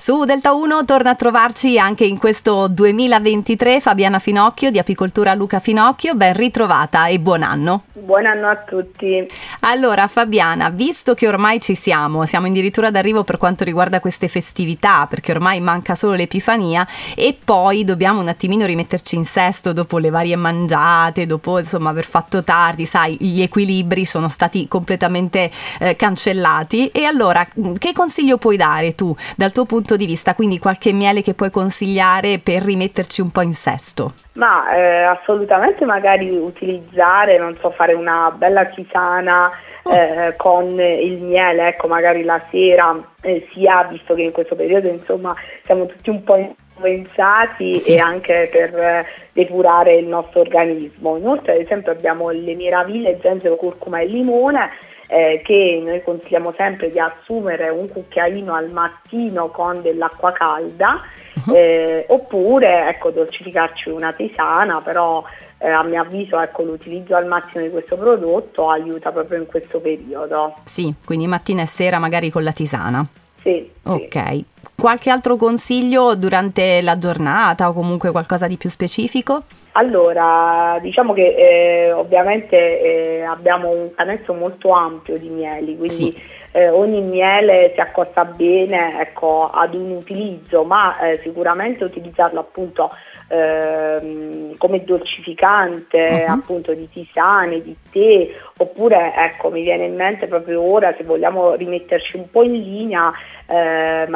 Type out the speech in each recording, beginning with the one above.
Su Delta 1 torna a trovarci anche in questo 2023 Fabiana Finocchio di Apicoltura Luca Finocchio, ben ritrovata e buon anno. Buon anno a tutti. Allora Fabiana, visto che ormai ci siamo, siamo addirittura d'arrivo per quanto riguarda queste festività, perché ormai manca solo l'Epifania e poi dobbiamo un attimino rimetterci in sesto dopo le varie mangiate, dopo insomma aver fatto tardi, sai, gli equilibri sono stati completamente eh, cancellati e allora che consiglio puoi dare tu dal tuo punto di vista? Quindi qualche miele che puoi consigliare per rimetterci un po' in sesto? Ma eh, assolutamente magari utilizzare, non so, fare una bella tisana oh. eh, con il miele, ecco, magari la sera, eh, sia visto che in questo periodo insomma siamo tutti un po' influenzati sì. e anche per eh, depurare il nostro organismo. Inoltre ad esempio abbiamo le meraviglie zenzero, curcuma e limone eh, che noi consigliamo sempre di assumere un cucchiaino al mattino con dell'acqua calda uh-huh. eh, oppure ecco, dolcificarci una tisana, però eh, a mio avviso ecco, l'utilizzo al mattino di questo prodotto aiuta proprio in questo periodo. Sì, quindi mattina e sera magari con la tisana. Sì. Ok. Sì. Qualche altro consiglio durante la giornata o comunque qualcosa di più specifico? Allora, diciamo che eh, ovviamente eh, abbiamo un canestro molto ampio di mieli, quindi sì. eh, ogni miele si accosta bene ecco, ad un utilizzo, ma eh, sicuramente utilizzarlo appunto ehm, come dolcificante uh-huh. appunto di tisane, di tè, oppure ecco mi viene in mente proprio ora se vogliamo rimetterci un po' in linea, eh,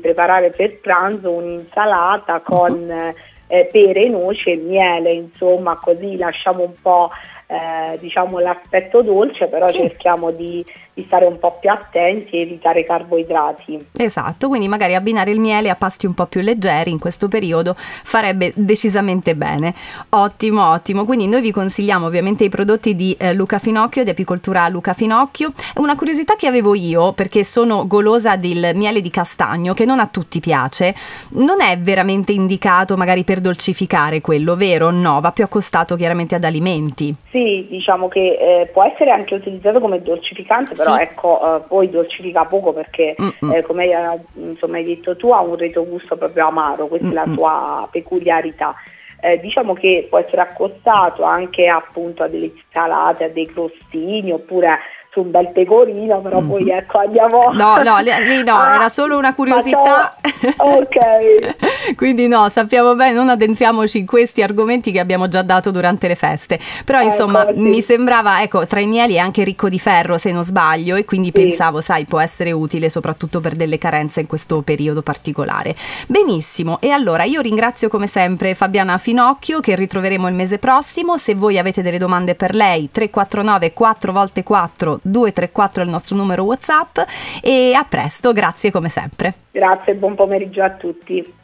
preparare per pranzo un'insalata con... Eh, pere, noce e miele, insomma così lasciamo un po' eh, diciamo l'aspetto dolce, però sì. cerchiamo di, di, stare un po' più attenti e evitare carboidrati. Esatto, quindi magari abbinare il miele a pasti un po' più leggeri in questo periodo farebbe decisamente bene. Ottimo, ottimo. Quindi noi vi consigliamo ovviamente i prodotti di eh, Luca Finocchio, di apicoltura Luca Finocchio. Una curiosità che avevo io, perché sono golosa del miele di castagno, che non a tutti piace, non è veramente indicato magari per dolcificare quello, vero? No, va più accostato chiaramente ad alimenti. Sì, diciamo che eh, può essere anche utilizzato come dolcificante, però sì. ecco, eh, poi dolcifica poco perché eh, come hai, insomma, hai detto tu ha un retrogusto proprio amaro, questa Mm-mm. è la sua peculiarità. Eh, diciamo che può essere accostato anche appunto a delle insalate, a dei crostini oppure su un bel pecorino, però mm. poi ecco andiamo... No, no, lì no, ah, era solo una curiosità. Ok. Quindi no, sappiamo bene, non addentriamoci in questi argomenti che abbiamo già dato durante le feste. Però ecco, insomma sì. mi sembrava, ecco, tra i mieli è anche ricco di ferro se non sbaglio e quindi sì. pensavo, sai, può essere utile soprattutto per delle carenze in questo periodo particolare. Benissimo, e allora io ringrazio come sempre Fabiana Finocchio che ritroveremo il mese prossimo. Se voi avete delle domande per lei, 349 4 x 4 234 è il nostro numero WhatsApp e a presto, grazie come sempre. Grazie, buon pomeriggio a tutti.